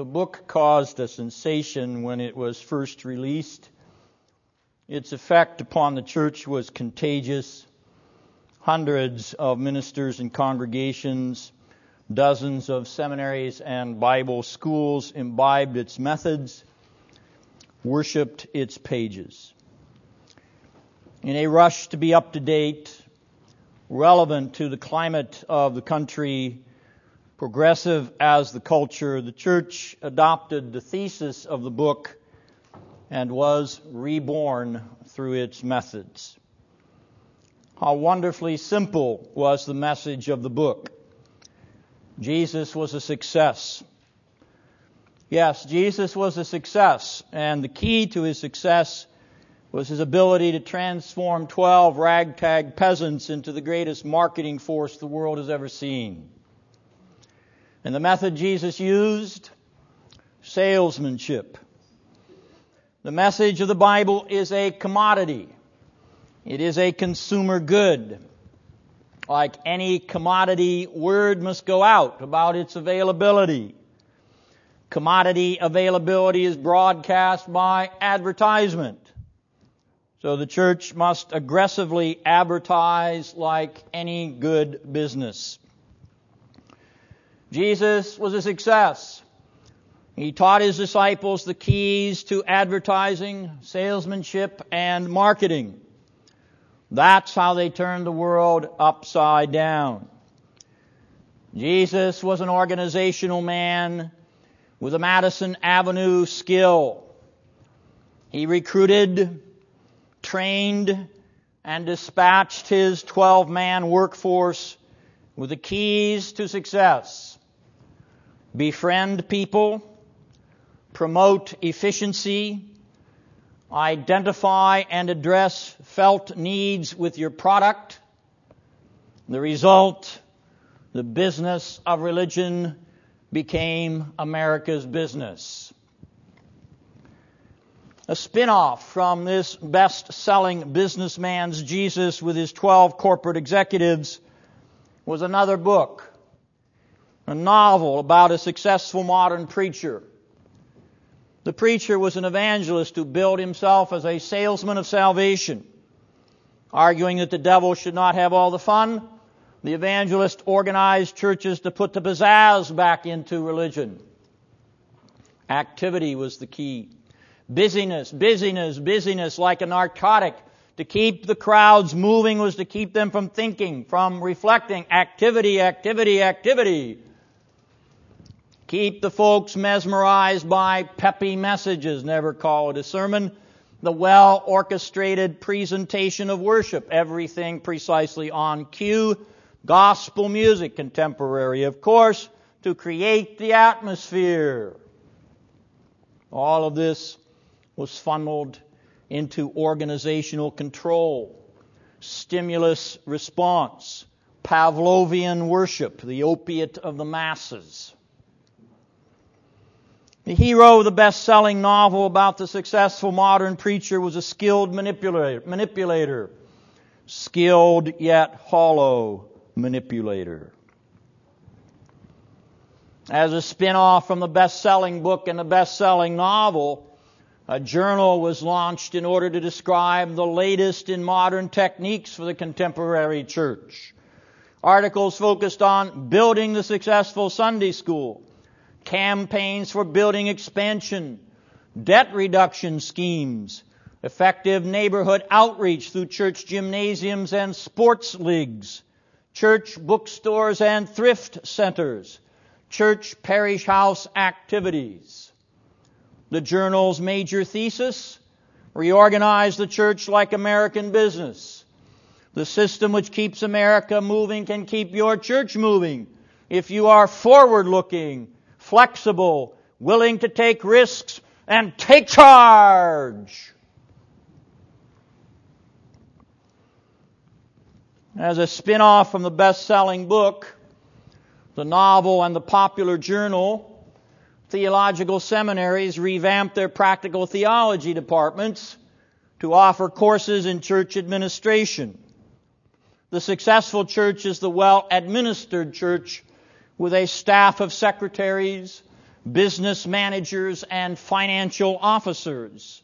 The book caused a sensation when it was first released. Its effect upon the church was contagious. Hundreds of ministers and congregations, dozens of seminaries and Bible schools imbibed its methods, worshiped its pages. In a rush to be up to date, relevant to the climate of the country, progressive as the culture, the church adopted the thesis of the book and was reborn through its methods. How wonderfully simple was the message of the book. Jesus was a success. Yes, Jesus was a success, and the key to his success was his ability to transform 12 ragtag peasants into the greatest marketing force the world has ever seen. And the method Jesus used? Salesmanship. The message of the Bible is a commodity. It is a consumer good. Like any commodity, word must go out about its availability. Commodity availability is broadcast by advertisement. So the church must aggressively advertise like any good business. Jesus was a success. He taught his disciples the keys to advertising, salesmanship, and marketing. That's how they turned the world upside down. Jesus was an organizational man with a Madison Avenue skill. He recruited, trained, and dispatched his 12 man workforce with the keys to success befriend people, promote efficiency, identify and address felt needs with your product. The result, the business of religion became America's business. A spin-off from this best-selling businessman's Jesus with his 12 corporate executives was another book a novel about a successful modern preacher. The preacher was an evangelist who billed himself as a salesman of salvation. Arguing that the devil should not have all the fun, the evangelist organized churches to put the pizzazz back into religion. Activity was the key. Busyness, busyness, busyness like a narcotic. To keep the crowds moving was to keep them from thinking, from reflecting. Activity, activity, activity. Keep the folks mesmerized by peppy messages. Never call it a sermon. The well orchestrated presentation of worship. Everything precisely on cue. Gospel music, contemporary, of course, to create the atmosphere. All of this was funneled into organizational control, stimulus response, Pavlovian worship, the opiate of the masses. The hero of the best-selling novel about the successful modern preacher was a skilled manipulator, manipulator. Skilled yet hollow manipulator. As a spin-off from the best-selling book and the best-selling novel, a journal was launched in order to describe the latest in modern techniques for the contemporary church. Articles focused on building the successful Sunday school, campaigns for building expansion, debt reduction schemes, effective neighborhood outreach through church gymnasiums and sports leagues, church bookstores and thrift centers, church parish house activities. The journal's major thesis, reorganize the church like American business. The system which keeps America moving can keep your church moving if you are forward looking flexible, willing to take risks, and take charge. As a spin off from the best selling book, the novel, and the popular journal, theological seminaries revamped their practical theology departments to offer courses in church administration. The successful church is the well administered church with a staff of secretaries, business managers, and financial officers.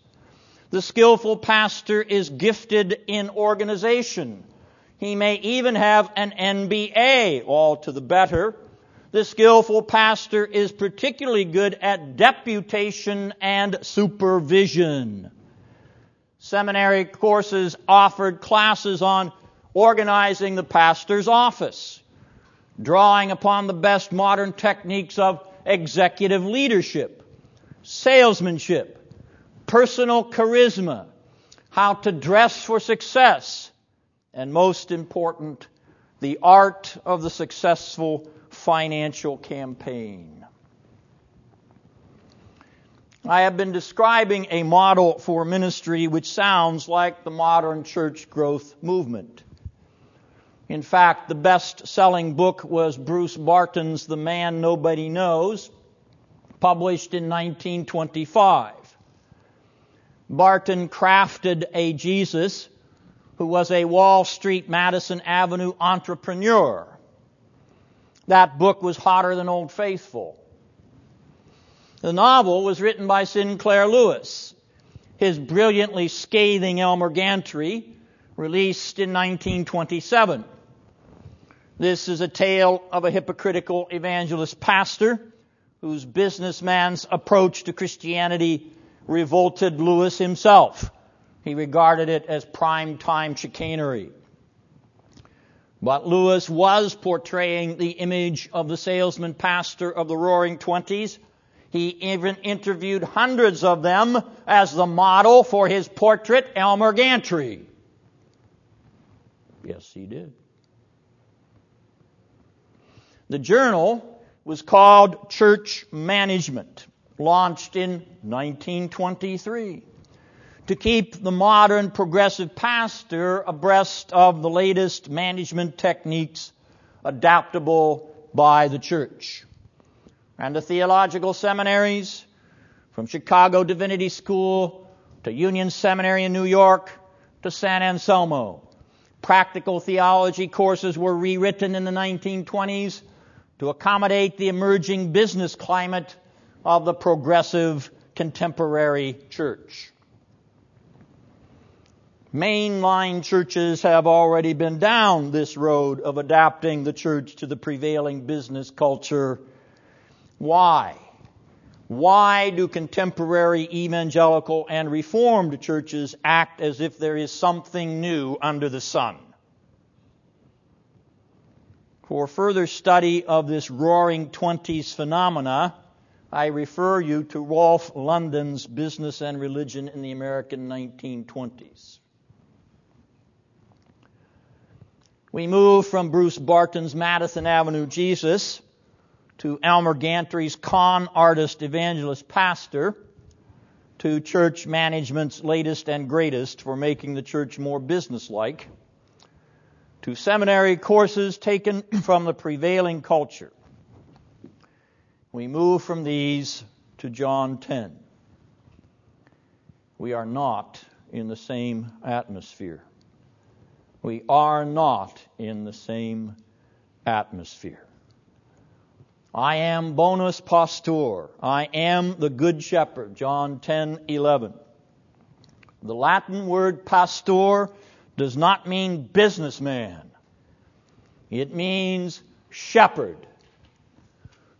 The skillful pastor is gifted in organization. He may even have an MBA, all to the better. The skillful pastor is particularly good at deputation and supervision. Seminary courses offered classes on organizing the pastor's office, drawing upon the best modern techniques of executive leadership, salesmanship, personal charisma, how to dress for success, and most important, the art of the successful financial campaign. I have been describing a model for ministry which sounds like the modern church growth movement. In fact, the best selling book was Bruce Barton's The Man Nobody Knows, published in 1925. Barton crafted a Jesus who was a Wall Street, Madison Avenue entrepreneur. That book was hotter than Old Faithful. The novel was written by Sinclair Lewis. His brilliantly scathing Elmer Gantry, released in 1927. This is a tale of a hypocritical evangelist pastor whose businessman's approach to Christianity revolted Lewis himself. He regarded it as prime time chicanery. But Lewis was portraying the image of the salesman pastor of the roaring twenties. He even interviewed hundreds of them as the model for his portrait, Elmer Gantry. Yes, he did. The journal was called Church Management, launched in 1923 to keep the modern progressive pastor abreast of the latest management techniques adaptable by the church. And the theological seminaries, from Chicago Divinity School to Union Seminary in New York to San Anselmo. Practical theology courses were rewritten in the 1920s to accommodate the emerging business climate of the progressive contemporary church. Mainline churches have already been down this road of adapting the church to the prevailing business culture. Why? Why do contemporary evangelical and reformed churches act as if there is something new under the sun? For further study of this roaring twenties phenomena, I refer you to Rolf Lundén's Business and Religion in the American 1920s. We move from Bruce Barton's Madison Avenue Jesus to Elmer Gantry's con artist evangelist pastor to church management's latest and greatest for making the church more businesslike to seminary courses taken from the prevailing culture. We move from these to John 10. We are not in the same atmosphere. We are not in the same atmosphere. I am bonus pastor. I am the good shepherd. John 10:11. The Latin word pastor does not mean businessman. It means shepherd.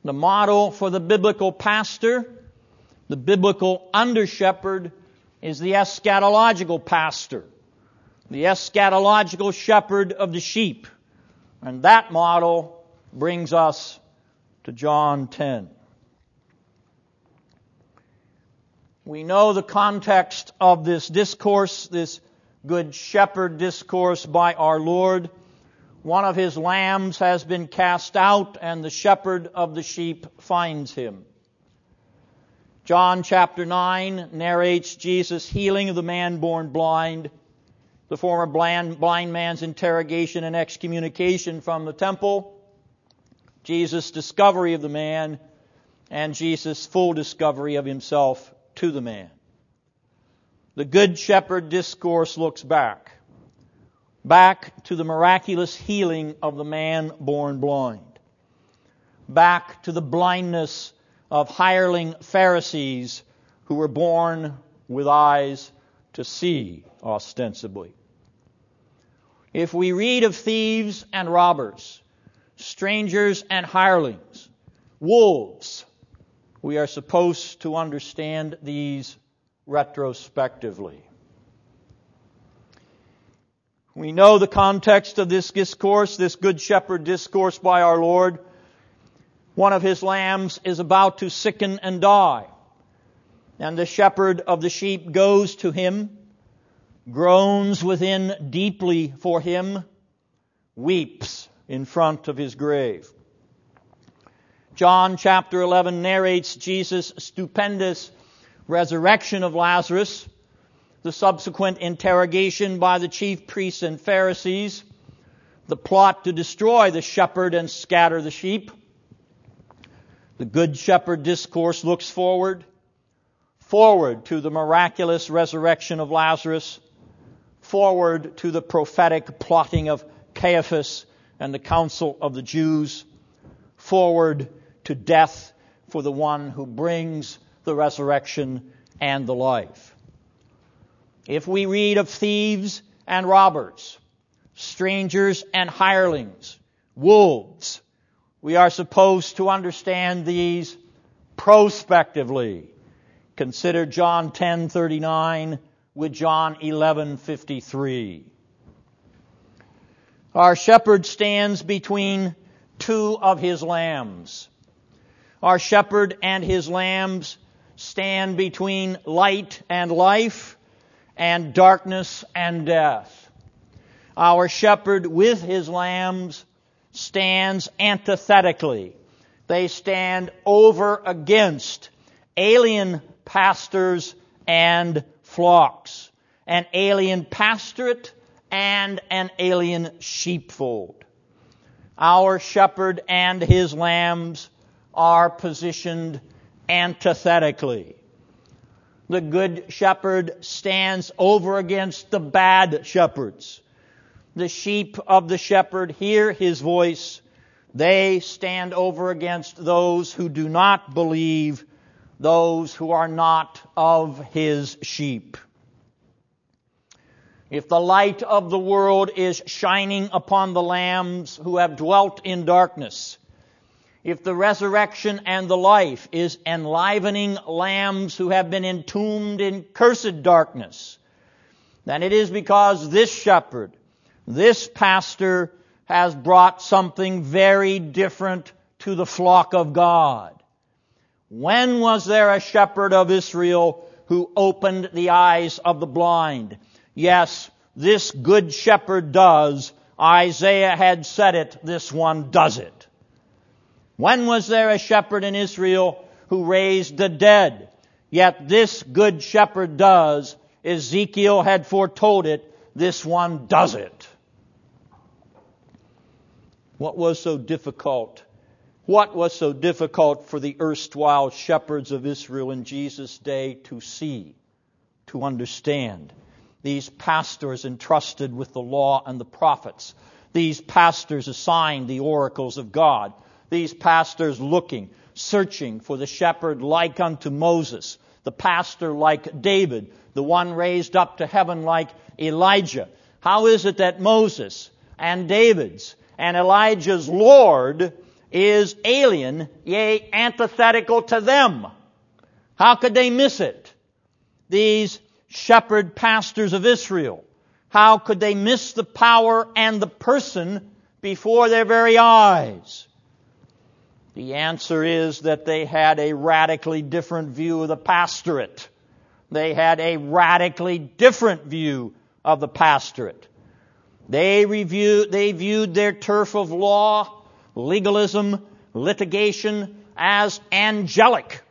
The model for the biblical pastor, the biblical under shepherd, is the eschatological pastor, the eschatological shepherd of the sheep. And that model brings us to John 10. We know the context of this discourse, this Good Shepherd discourse by our Lord. One of his lambs has been cast out, and the shepherd of the sheep finds him. John chapter 9 narrates Jesus' healing of the man born blind, the former blind, man's interrogation and excommunication from the temple, Jesus' discovery of the man, and Jesus' full discovery of himself to the man. The Good Shepherd discourse looks back. Back to the miraculous healing of the man born blind. Back to the blindness of hireling Pharisees who were born with eyes to see, ostensibly. If we read of thieves and robbers, strangers and hirelings, wolves, we are supposed to understand these retrospectively. We know the context of this discourse, this Good Shepherd discourse by our Lord. One of his lambs is about to sicken and die. And the shepherd of the sheep goes to him, groans within deeply for him, weeps in front of his grave. John chapter 11 narrates Jesus' stupendous resurrection of Lazarus the subsequent interrogation by the chief priests and Pharisees, the plot to destroy the shepherd and scatter the sheep. The Good Shepherd discourse looks forward, forward to the miraculous resurrection of Lazarus, forward to the prophetic plotting of Caiaphas and the council of the Jews, forward to death for the one who brings the resurrection and the life. If we read of thieves and robbers, strangers and hirelings, wolves, we are supposed to understand these prospectively. Consider John 10:39 with John 11:53. Our shepherd stands between two of his lambs. Our shepherd and his lambs stand between light and life and darkness and death. Our shepherd with his lambs stands antithetically. They stand over against alien pastors and flocks, an alien pastorate and an alien sheepfold. Our shepherd and his lambs are positioned antithetically the good shepherd stands over against the bad shepherds. The sheep of the shepherd hear his voice. They stand over against those who do not believe, those who are not of his sheep. If the light of the world is shining upon the lambs who have dwelt in darkness, if the resurrection and the life is enlivening lambs who have been entombed in cursed darkness, then it is because this shepherd, this pastor, has brought something very different to the flock of God. When was there a shepherd of Israel who opened the eyes of the blind? Yes, this good shepherd does. Isaiah had said it, this one does it. When was there a shepherd in Israel who raised the dead? Yet this good shepherd does. Ezekiel had foretold it. This one does it. What was so difficult? What was so difficult for the erstwhile shepherds of Israel in Jesus' day to see, to understand? These pastors entrusted with the law and the prophets. These pastors assigned the oracles of God these pastors looking, searching for the shepherd like unto Moses, the pastor like David, the one raised up to heaven like Elijah. How is it that Moses and David's and Elijah's Lord is alien, yea, antithetical to them? How could they miss it? These shepherd pastors of Israel. How could they miss the power and the person before their very eyes? The answer is that they had a radically different view of the pastorate. They had a radically different view of the pastorate. They they viewed their turf of law, legalism, litigation as angelic.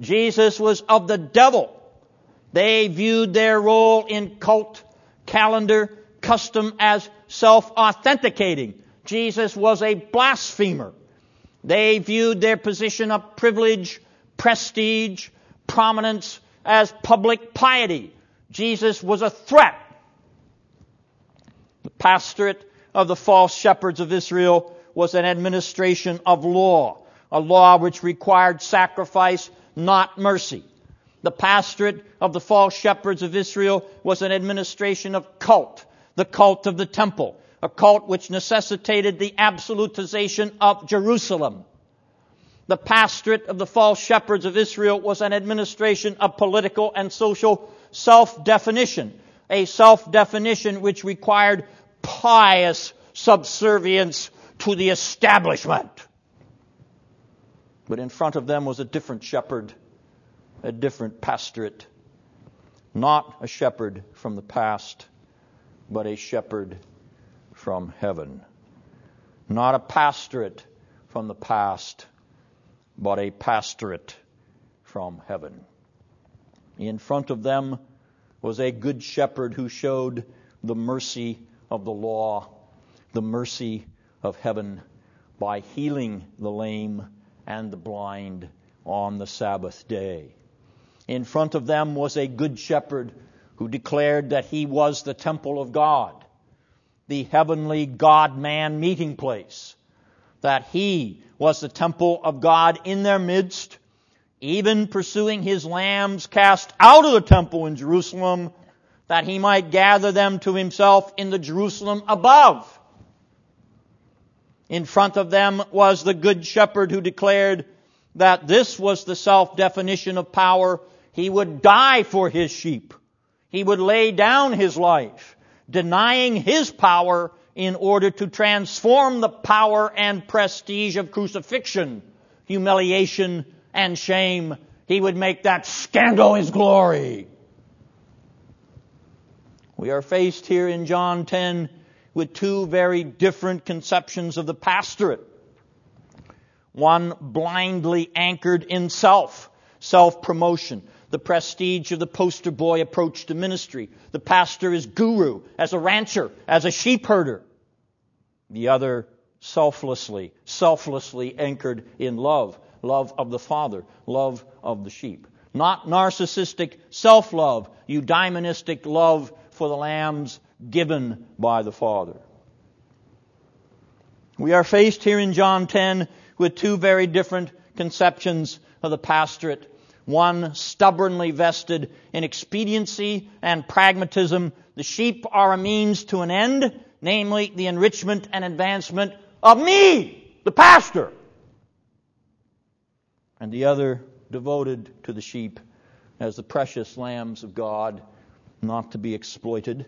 Jesus was of the devil. They viewed their role in cult, calendar, custom as self-authenticating. Jesus was a blasphemer. They viewed their position of privilege, prestige, prominence as public piety. Jesus was a threat. The pastorate of the false shepherds of Israel was an administration of law. a law which required sacrifice, not mercy. The pastorate of the false shepherds of Israel was an administration of cult, the cult of the temple, a cult which necessitated the absolutization of Jerusalem. The pastorate of the false shepherds of Israel was an administration of political and social self-definition, a self-definition which required pious subservience to the establishment. But in front of them was a different shepherd, a different pastorate. Not a shepherd from the past, but a shepherd from heaven. Not a pastorate from the past, but a pastorate from heaven. In front of them was a good shepherd who showed the mercy of the law, the mercy of heaven by healing the lame and the blind on the Sabbath day. In front of them was a good shepherd who declared that he was the temple of God, the heavenly God man meeting place, that he was the temple of God in their midst, even pursuing his lambs cast out of the temple in Jerusalem, that he might gather them to himself in the Jerusalem above. In front of them was the good shepherd who declared that this was the self-definition of power. He would die for his sheep. He would lay down his life, denying his power in order to transform the power and prestige of crucifixion, humiliation, and shame. He would make that scandal his glory. We are faced here in John 10 with two very different conceptions of the pastorate. One blindly anchored in self, self-promotion, the prestige of the poster boy approach to ministry. The pastor is guru, as a rancher, as a sheep herder. The other selflessly, selflessly anchored in love, love of the Father, love of the sheep. Not narcissistic self-love, eudaimonistic love for the lambs given by the Father. We are faced here in John 10 with two very different conceptions of the pastorate. One stubbornly vested in expediency and pragmatism. The sheep are a means to an end, namely the enrichment and advancement of me, the pastor. And the other devoted to the sheep as the precious lambs of God, not to be exploited,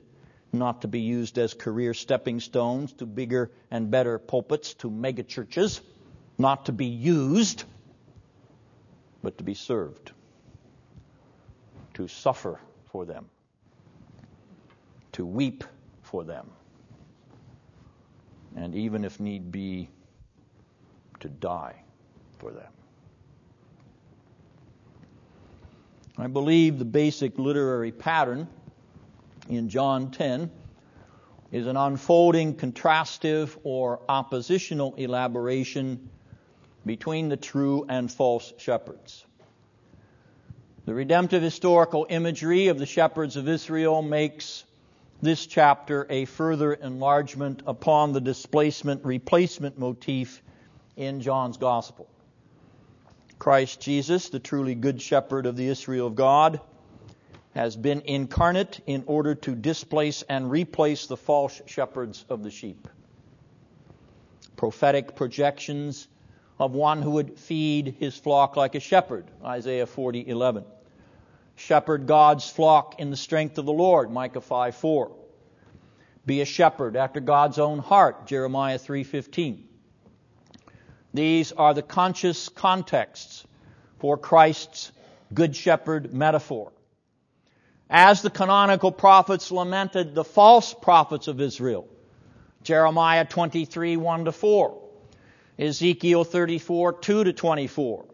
not to be used as career stepping stones to bigger and better pulpits, to mega churches, not to be used, but to be served, to suffer for them, to weep for them, and even if need be, to die for them. I believe the basic literary pattern in John 10 is an unfolding contrastive or oppositional elaboration between the true and false shepherds. The redemptive historical imagery of the shepherds of Israel makes this chapter a further enlargement upon the displacement replacement motif in John's gospel. Christ Jesus, the truly good shepherd of the Israel of God, has been incarnate in order to displace and replace the false shepherds of the sheep. Prophetic projections of one who would feed his flock like a shepherd, Isaiah 40:11. Shepherd God's flock in the strength of the Lord, Micah 5:4. Be a shepherd after God's own heart, Jeremiah 3:15. These are the conscious contexts for Christ's good shepherd metaphor as the canonical prophets lamented the false prophets of Israel. Jeremiah 23, 1 to 4. Ezekiel 34, 2 to 24.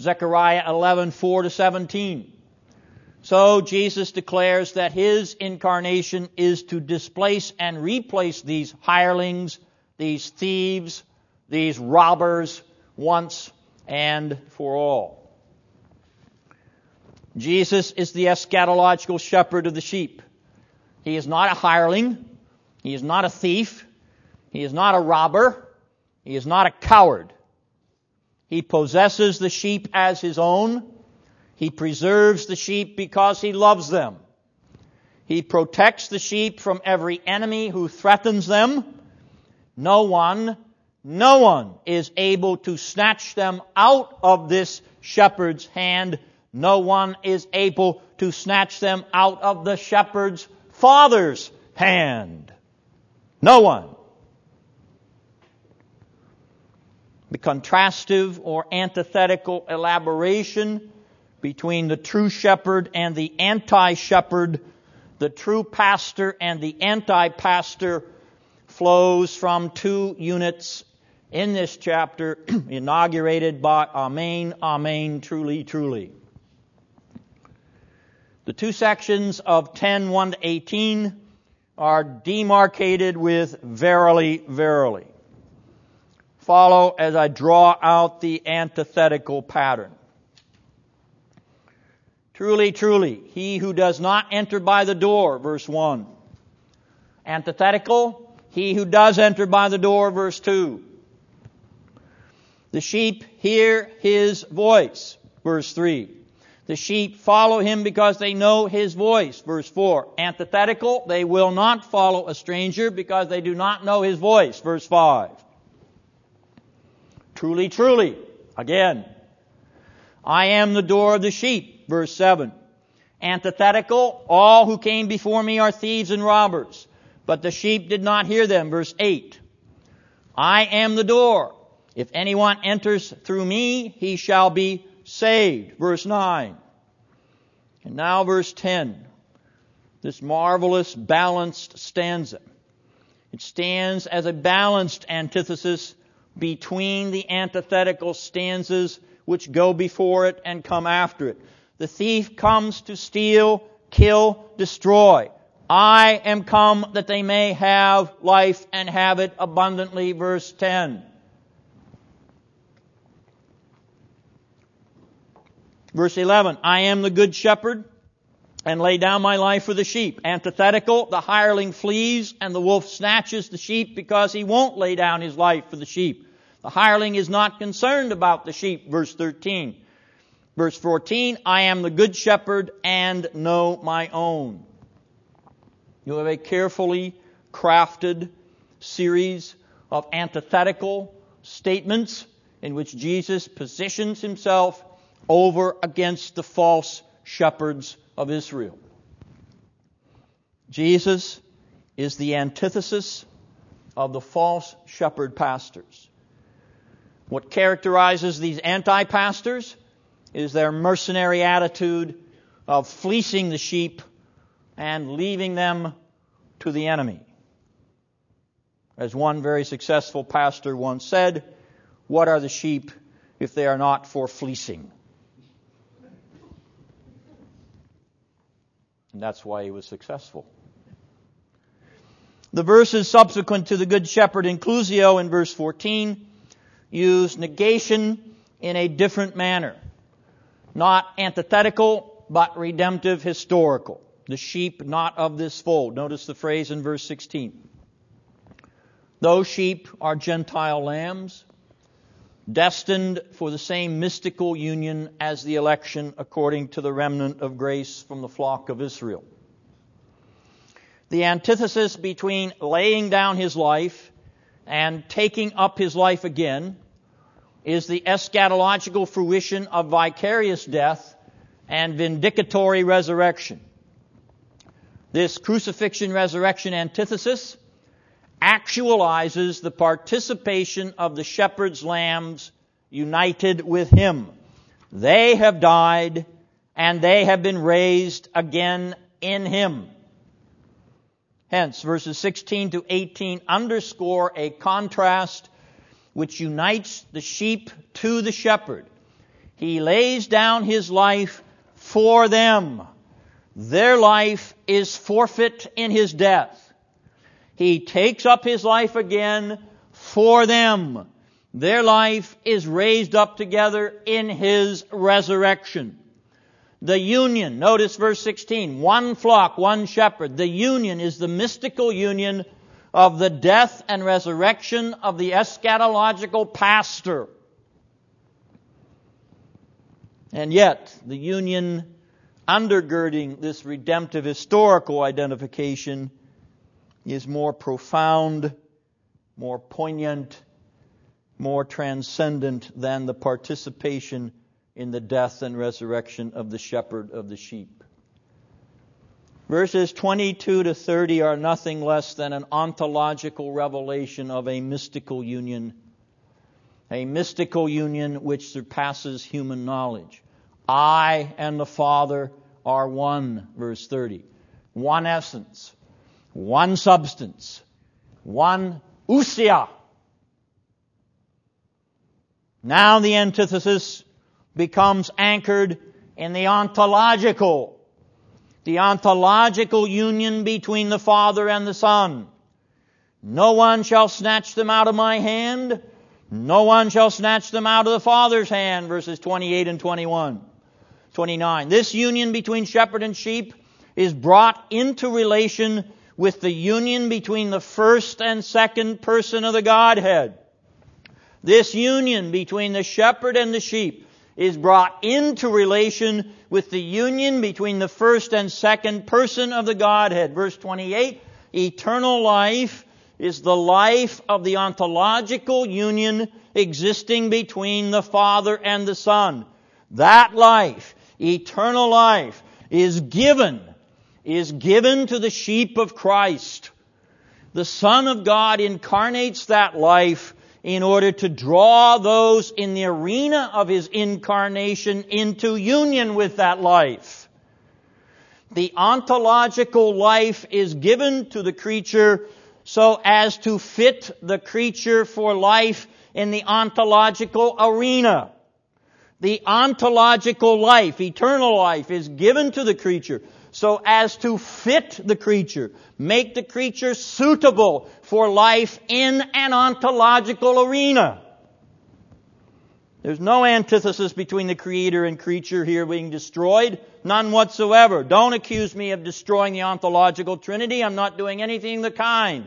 Zechariah 11, 4 to 17. So Jesus declares that his incarnation is to displace and replace these hirelings, these thieves, these robbers once and for all. Jesus is the eschatological shepherd of the sheep. He is not a hireling. He is not a thief. He is not a robber. He is not a coward. He possesses the sheep as his own. He preserves the sheep because he loves them. He protects the sheep from every enemy who threatens them. No one, no one is able to snatch them out of this shepherd's hand. No one is able to snatch them out of the shepherd's father's hand. No one. The contrastive or antithetical elaboration between the true shepherd and the anti-shepherd, the true pastor and the anti-pastor flows from two units in this chapter inaugurated by Amen, Amen, truly, truly. The two sections of 10, 1 to 18 are demarcated with verily, verily. Follow as I draw out the antithetical pattern. Truly, truly, he who does not enter by the door, verse 1. Antithetical, he who does enter by the door, verse 2. The sheep hear his voice, verse 3. The sheep follow him because they know his voice. Verse 4. Antithetical, they will not follow a stranger because they do not know his voice. Verse 5. Truly, truly. Again. I am the door of the sheep. Verse 7. Antithetical, all who came before me are thieves and robbers, but the sheep did not hear them. Verse 8. I am the door. If anyone enters through me, he shall be saved. Verse 9. And now verse 10. This marvelous balanced stanza. It stands as a balanced antithesis between the antithetical stanzas which go before it and come after it. The thief comes to steal, kill, destroy. I am come that they may have life and have it abundantly. Verse 10. Verse 11, I am the good shepherd and lay down my life for the sheep. Antithetical, the hireling flees and the wolf snatches the sheep because he won't lay down his life for the sheep. The hireling is not concerned about the sheep. Verse 13. Verse 14, I am the good shepherd and know my own. You have a carefully crafted series of antithetical statements in which Jesus positions himself over against the false shepherds of Israel. Jesus is the antithesis of the false shepherd pastors. What characterizes these anti pastors is their mercenary attitude of fleecing the sheep and leaving them to the enemy. As one very successful pastor once said, what are the sheep if they are not for fleecing? And that's why he was successful. The verses subsequent to the Good Shepherd inclusio in verse 14 use negation in a different manner. Not antithetical, but redemptive historical. The sheep not of this fold. Notice the phrase in verse 16. Those sheep are Gentile lambs, destined for the same mystical union as the election according to the remnant of grace from the flock of Israel. The antithesis between laying down his life and taking up his life again is the eschatological fruition of vicarious death and vindicatory resurrection. This crucifixion resurrection antithesis actualizes the participation of the shepherd's lambs united with him. They have died and they have been raised again in him. Hence, verses 16 to 18 underscore a contrast which unites the sheep to the shepherd. He lays down his life for them. Their life is forfeit in his death. He takes up his life again for them. Their life is raised up together in his resurrection. The union, notice verse 16, one flock, one shepherd. The union is the mystical union of the death and resurrection of the eschatological pastor. And yet, the union undergirding this redemptive historical identification is more profound, more poignant, more transcendent than the participation in the death and resurrection of the shepherd of the sheep. Verses 22 to 30 are nothing less than an ontological revelation of a mystical union, a mystical union which surpasses human knowledge. I and the Father are one, verse 30. One essence, one substance, one ousia. Now the antithesis becomes anchored in the ontological the ontological union between the Father and the Son. No one shall snatch them out of my hand. No one shall snatch them out of the Father's hand, verses 28 and 21. 29. This union between shepherd and sheep is brought into relation with the union between the first and second person of the Godhead. This union between the shepherd and the sheep is brought into relation with the union between the first and second person of the Godhead. Verse 28, eternal life is the life of the ontological union existing between the Father and the Son. That life, eternal life, is given, is given to the sheep of Christ. The Son of God incarnates that life in order to draw those in the arena of his incarnation into union with that life. The ontological life is given to the creature so as to fit the creature for life in the ontological arena. The ontological life, eternal life, is given to the creature so as to fit the creature, make the creature suitable for life in an ontological arena. There's no antithesis between the creator and creature here being destroyed. None whatsoever. Don't accuse me of destroying the ontological trinity. I'm not doing anything of the kind.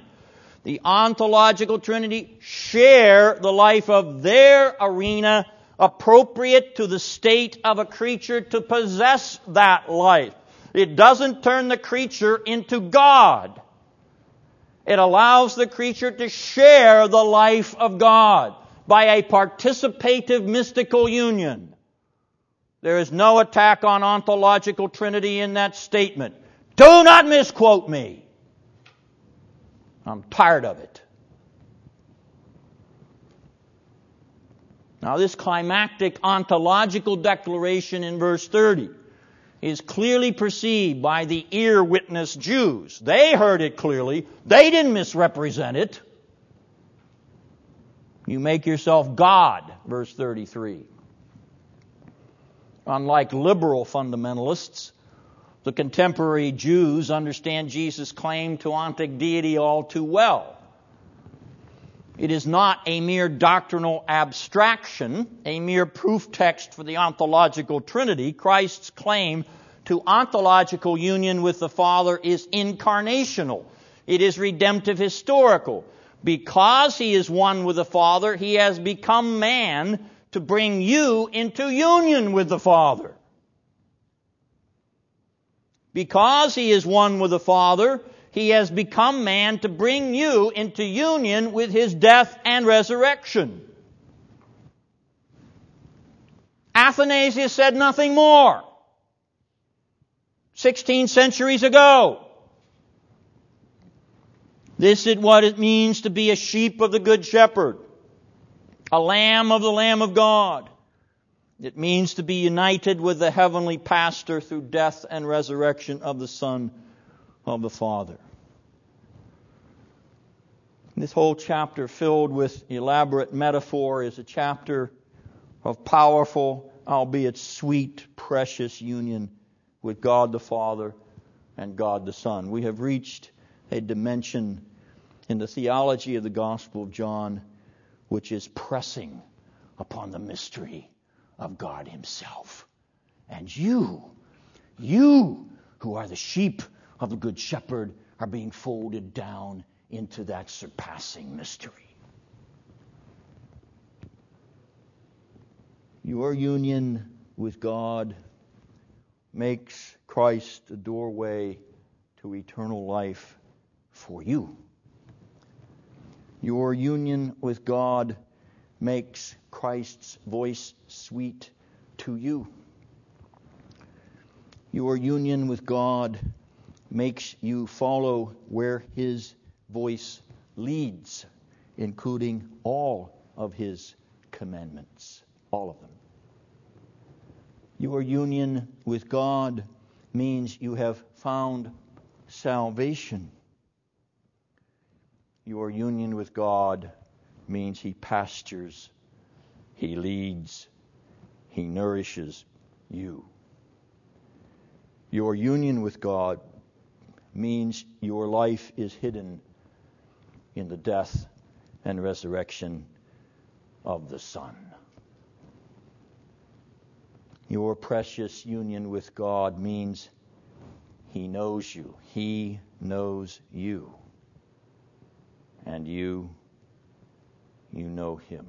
The ontological trinity share the life of their arena appropriate to the state of a creature to possess that life. It doesn't turn the creature into God. It allows the creature to share the life of God by a participative mystical union. There is no attack on ontological trinity in that statement. Do not misquote me. I'm tired of it. Now, this climactic ontological declaration in verse 30 is clearly perceived by the ear witness Jews. They heard it clearly. They didn't misrepresent it. You make yourself God, verse 33. Unlike liberal fundamentalists, the contemporary Jews understand Jesus' claim to ontic deity all too well. It is not a mere doctrinal abstraction, a mere proof text for the ontological trinity. Christ's claim to ontological union with the Father is incarnational. It is redemptive historical. Because he is one with the Father, he has become man to bring you into union with the Father. Because he is one with the Father, he has become man to bring you into union with his death and resurrection. Athanasius said nothing more. 16 centuries ago. This is what it means to be a sheep of the Good Shepherd, a lamb of the Lamb of God. It means to be united with the heavenly pastor through death and resurrection of the Son of the Father. This whole chapter, filled with elaborate metaphor, is a chapter of powerful, albeit sweet, precious union with God the Father and God the Son. We have reached a dimension in the theology of the Gospel of John which is pressing upon the mystery of God Himself. And you, you who are the sheep of the Good Shepherd are being folded down into that surpassing mystery. Your union with God makes Christ the doorway to eternal life for you. Your union with God makes Christ's voice sweet to you. Your union with God makes you follow where His voice leads, including all of His commandments, all of them. Your union with God means you have found salvation. Your union with God means He pastures, He leads, He nourishes you. Your union with God means your life is hidden in the death and resurrection of the Son. Your precious union with God means He knows you. He knows you. And you, you know Him.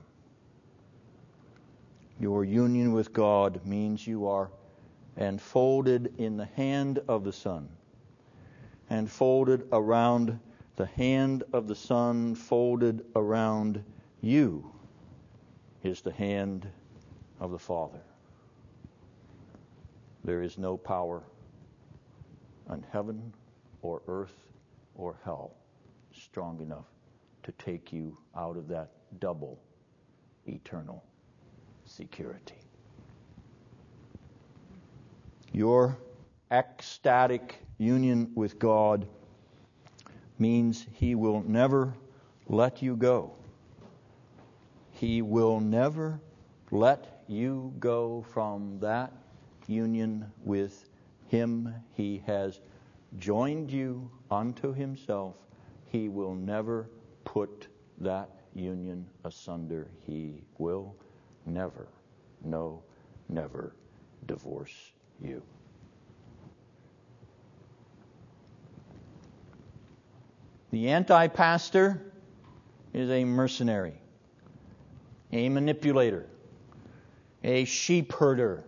Your union with God means you are enfolded in the hand of the Son, and folded around the hand of the Son, folded around you, is the hand of the Father. There is no power on heaven or earth or hell strong enough to take you out of that double eternal security. Your ecstatic union with God means He will never let you go. He will never let you go from that union with Him. He has joined you unto Himself. He will never put that union asunder. He will never, no, never divorce you. The anti pastor is a mercenary, a manipulator, a sheep herder,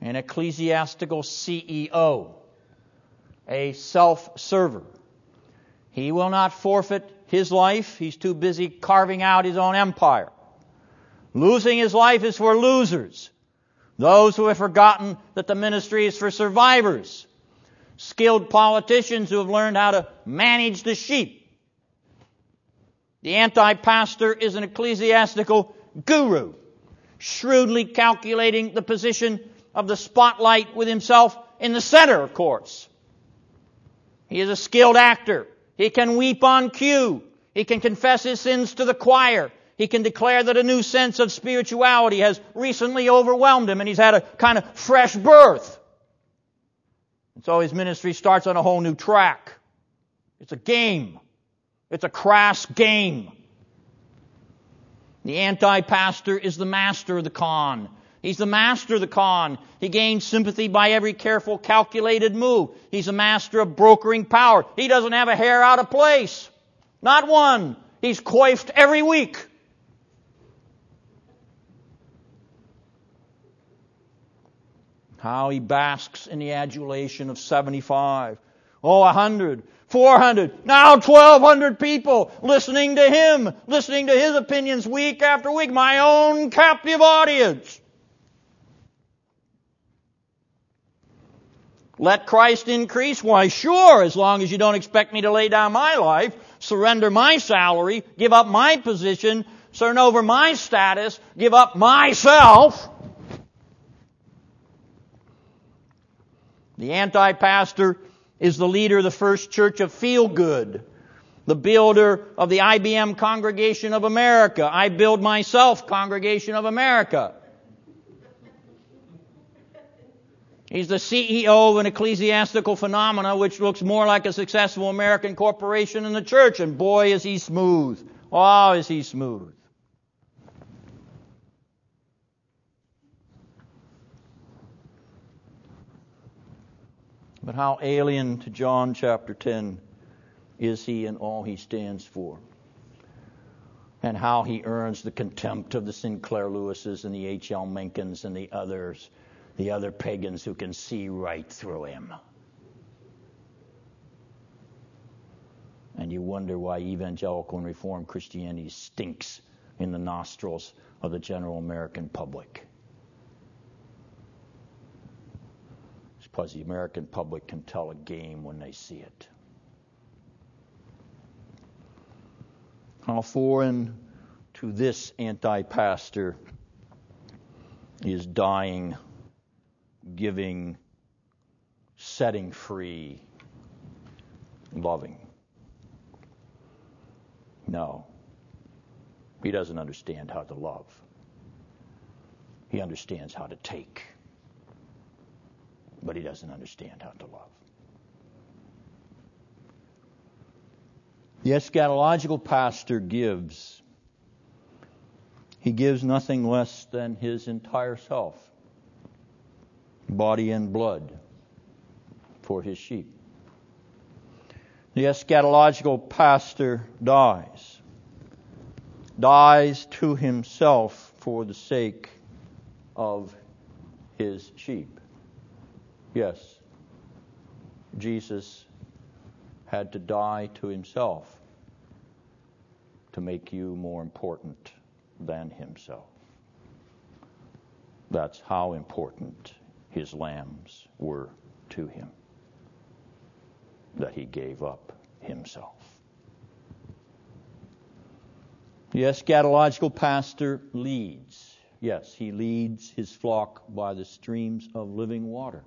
an ecclesiastical CEO, a self server. He will not forfeit his life. He's too busy carving out his own empire. Losing his life is for losers. Those who have forgotten that the ministry is for survivors. Skilled politicians who have learned how to manage the sheep. The anti-pastor is an ecclesiastical guru, shrewdly calculating the position of the spotlight with himself in the center, of course. He is a skilled actor. He can weep on cue. He can confess his sins to the choir. He can declare that a new sense of spirituality has recently overwhelmed him and he's had a kind of fresh birth. And so his ministry starts on a whole new track. It's a game. It's a crass game. The anti-pastor is the master of the con. He's the master of the con. He gains sympathy by every careful, calculated move. He's a master of brokering power. He doesn't have a hair out of place. Not one. He's coiffed every week. How he basks in the adulation of 75. Oh, 100, 400, now 1,200 people listening to him, listening to his opinions week after week. My own captive audience. Let Christ increase? Why, sure, as long as you don't expect me to lay down my life, surrender my salary, give up my position, turn over my status, give up myself. The anti-pastor is the leader of the first church of Feel Good, the builder of the IBM Congregation of America, I Build Myself Congregation of America. He's the CEO of an ecclesiastical phenomena which looks more like a successful American corporation than the church, and boy is he smooth. Oh, is he smooth. But how alien to John chapter 10 is he and all he stands for? and how he earns the contempt of the Sinclair Lewises and the H.L. Menckens and the others, the other pagans who can see right through him. And you wonder why evangelical and reformed Christianity stinks in the nostrils of the general American public. Because the American public can tell a game when they see it. How foreign to this anti pastor is dying, giving, setting free, loving. No. He doesn't understand how to love. He understands how to take, but he doesn't understand how to love. The eschatological pastor gives. He gives nothing less than his entire self, body and blood, for his sheep. The eschatological pastor dies, dies to himself for the sake of his sheep. Yes, Jesus had to die to himself to make you more important than himself. That's how important his lambs were to him, that he gave up himself. The eschatological pastor leads. Yes, he leads his flock by the streams of living water,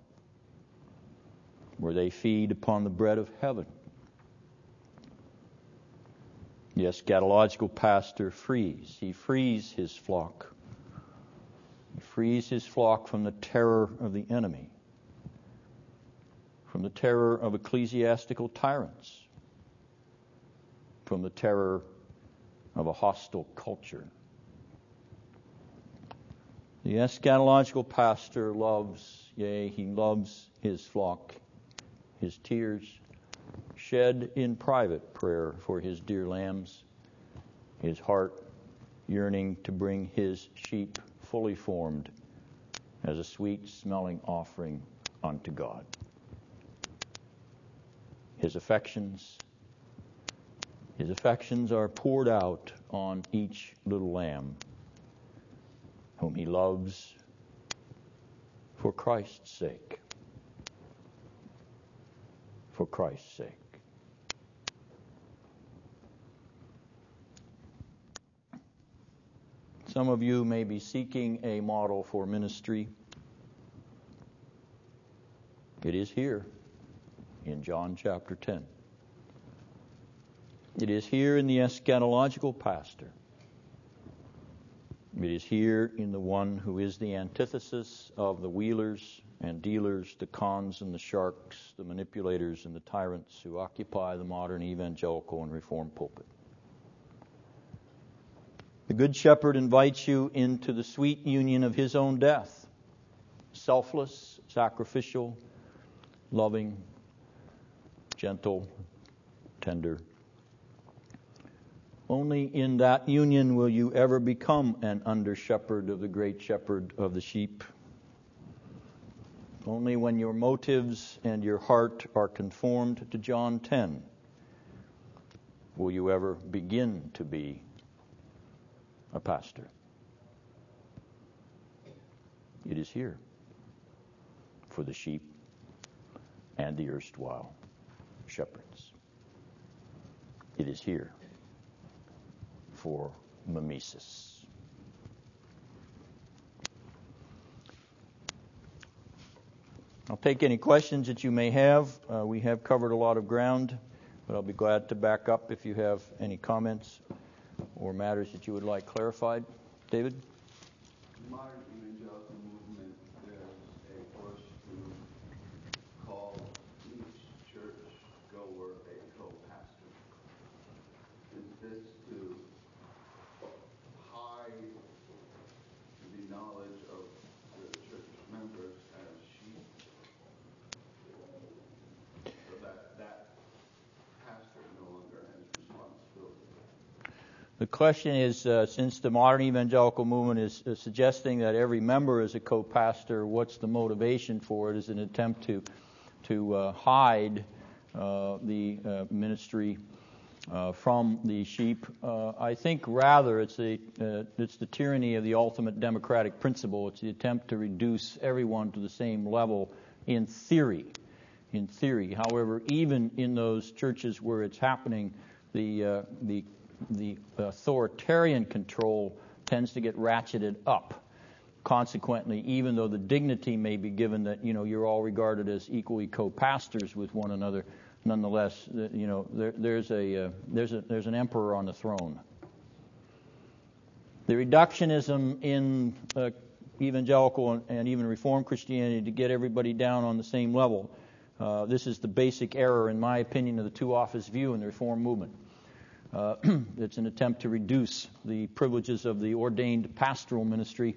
where they feed upon the bread of heaven. The eschatological pastor frees. He frees his flock. He frees his flock from the terror of the enemy, from the terror of ecclesiastical tyrants, from the terror of a hostile culture. The eschatological pastor loves, yea, he loves his flock. His tears shed in private prayer for his dear lambs, his heart yearning to bring his sheep fully formed as a sweet smelling offering unto God. His affections his affections are poured out on each little lamb whom he loves for Christ's sake. For Christ's sake. Some of you may be seeking a model for ministry. It is here in John chapter 10. It is here in the eschatological pastor. It is here in the one who is the antithesis of the wheelers and dealers, the cons and the sharks, the manipulators and the tyrants who occupy the modern evangelical and reformed pulpit. The Good Shepherd invites you into the sweet union of his own death selfless, sacrificial, loving, gentle, tender. Only in that union will you ever become an under shepherd of the great shepherd of the sheep. Only when your motives and your heart are conformed to John 10 will you ever begin to be a pastor. It is here for the sheep and the erstwhile shepherds. It is here for mimesis. I'll take any questions that you may have. Uh, we have covered a lot of ground, but I'll be glad to back up if you have any comments or matters that you would like clarified. David evangelical movement, there's a push to call each church goer a co-pastor. Is this to hide the knowledge of the church members as sheep? So that that pastor no longer has responsibility. The question is, uh, since the modern evangelical movement is, is suggesting that every member is a co-pastor, what's the motivation for it? Is an attempt to to uh, hide uh, the uh, ministry uh, from the sheep. I think rather it's uh, it's the tyranny of the ultimate democratic principle. It's the attempt to reduce everyone to the same level in theory. In theory, however, even in those churches where it's happening, the uh, the the authoritarian control tends to get ratcheted up. Consequently, even though the dignity may be given that you know you're all regarded as equally co-pastors with one another, nonetheless, you know, there, there's a uh, there's a there's an emperor on the throne. The reductionism in uh, evangelical and, and, even Reformed Christianity to get everybody down on the same level. Uh, this is the basic error, in my opinion, of the two office view in the Reform movement. Uh, it's an attempt to reduce the privileges of the ordained pastoral ministry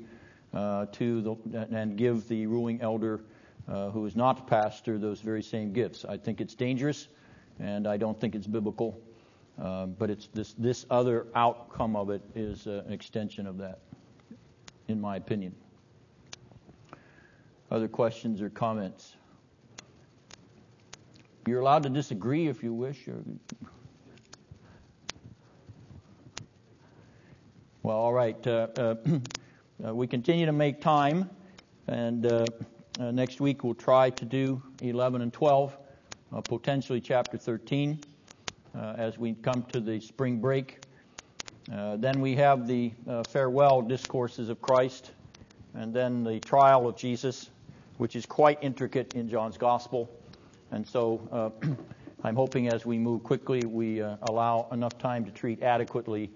uh, to the, and give the ruling elder uh, who is not pastor those very same gifts. I think it's dangerous, and I don't think it's biblical. Uh, but it's this this other outcome of it is uh, an extension of that, in my opinion. Other questions or comments? You're allowed to disagree if you wish. Or... Well, all right. Uh, uh, uh we continue to make time, and uh, uh, next week we'll try to do 11 and 12, uh, potentially chapter 13, uh, as we come to the spring break. Then we have the farewell discourses of Christ, and then the trial of Jesus, which is quite intricate in John's Gospel. And so I'm hoping as we move quickly, we allow enough time to treat adequately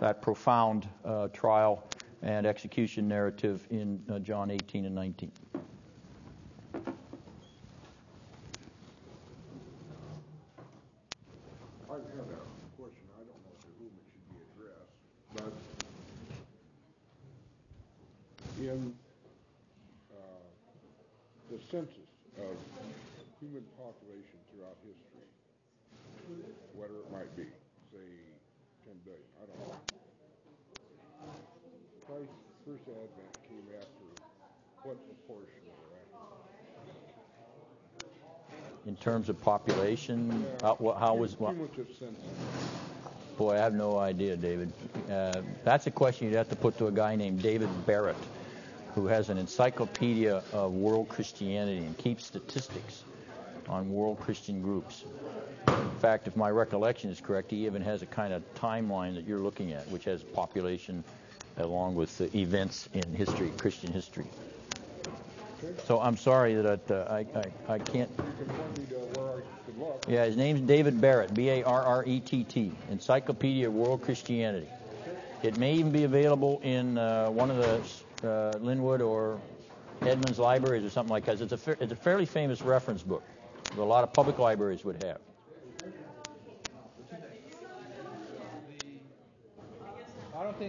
that profound trial and execution narrative in John 18 and 19. in uh, the census of human population throughout history, whatever it might be, say 10 billion, I don't know. Christ's first advent came after what proportion In terms of population, yeah. how, how was what? Boy, I have no idea, David. Uh, that's a question you'd have to put to a guy named David Barrett who has an encyclopedia of world Christianity and keeps statistics on world Christian groups. In fact, if my recollection is correct, he even has a kind of timeline that you're looking at, which has population along with the events in history, Christian history. So I'm sorry that uh, I, I, I can't. Yeah, his name's David Barrett, B-A-R-R-E-T-T, Encyclopedia of World Christianity. It may even be available in uh, one of the uh, Lynnwood or Edmonds libraries or something like that. It's a, fa- it's a fairly famous reference book that a lot of public libraries would have.